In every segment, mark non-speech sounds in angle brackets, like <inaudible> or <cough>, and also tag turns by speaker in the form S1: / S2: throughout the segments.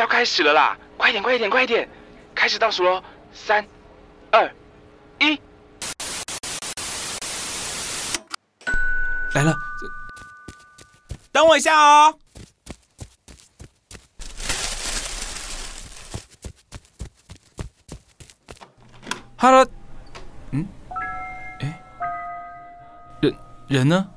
S1: 要开始了啦！快点，快点，快点！开始倒数喽，三、二、一，
S2: 来了，等我一下哦。Hello，嗯，哎，人人呢？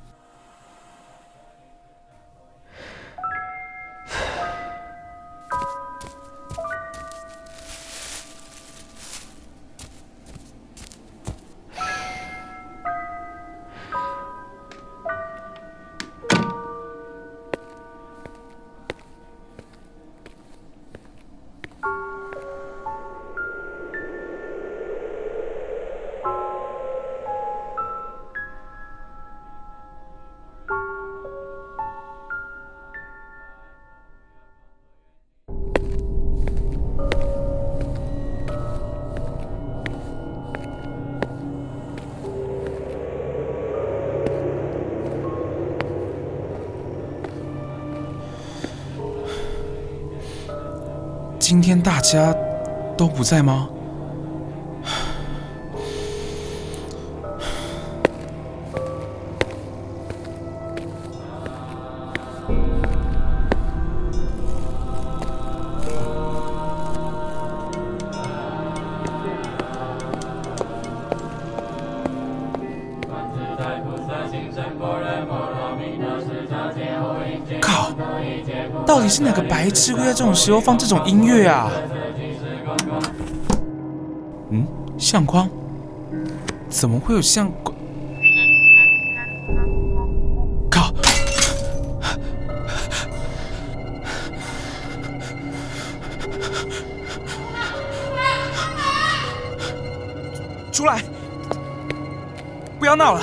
S2: 今天大家都不在吗？到底是哪个白痴会在这种时候放这种音乐啊？嗯，相框？怎么会有相框？靠！出来！不要闹了！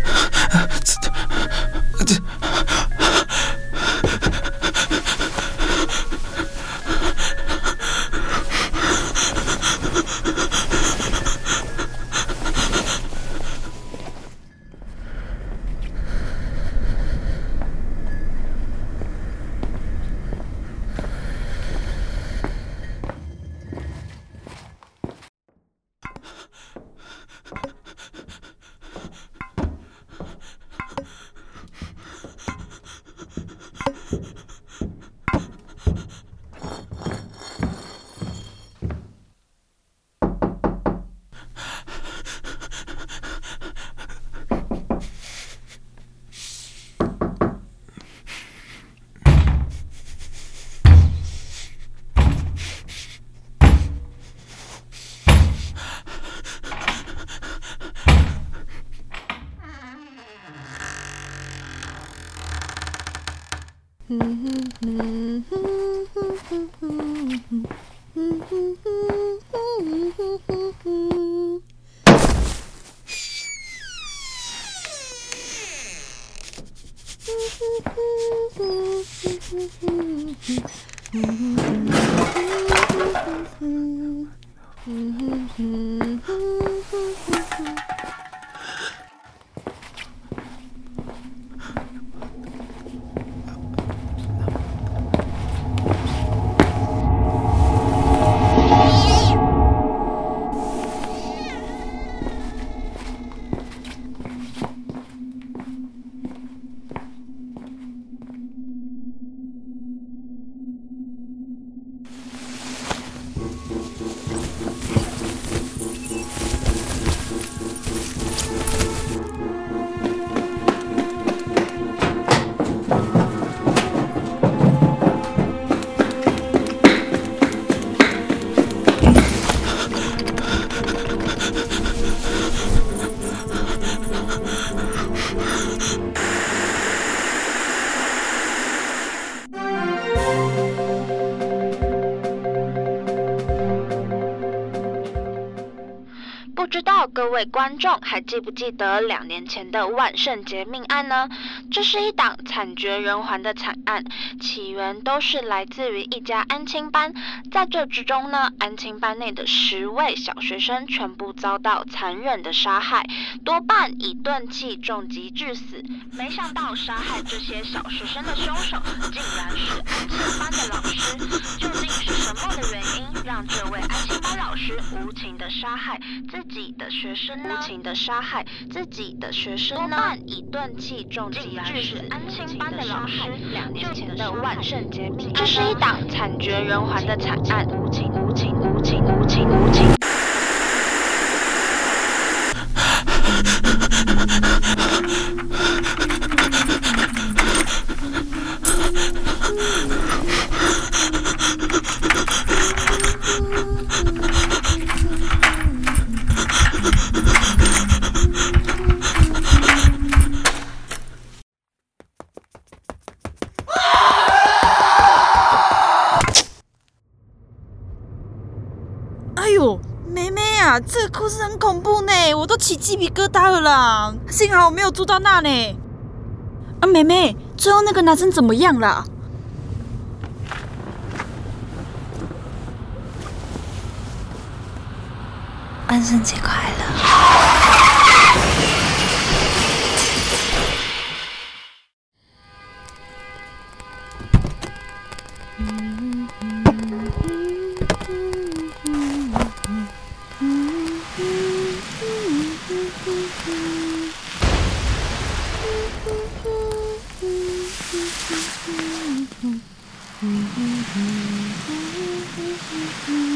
S3: Mm-hmm. <laughs> 各位观众还记不记得两年前的万圣节命案呢？这是一档惨绝人寰的惨案，起源都是来自于一家安亲班。在这之中呢，安亲班内的十位小学生全部遭到残忍的杀害，多半以钝器重击致死。没想到杀害这些小学生的凶手，竟然是安亲班的老师。究竟是什么的原因，让这位安亲班老师无情的杀害自己的学生呢？无情的杀害自己的学生呢？多半以钝器重击致死。安亲班的老师，两年前的万圣节命案，这是一档惨绝人寰的惨案。无情，无情，无情，无情，无情。
S4: 可是很恐怖呢，我都起鸡皮疙瘩了啦！幸好我没有住到那呢。啊，妹妹，最后那个男生怎么样了？
S5: 万圣节快乐！Mm-hmm.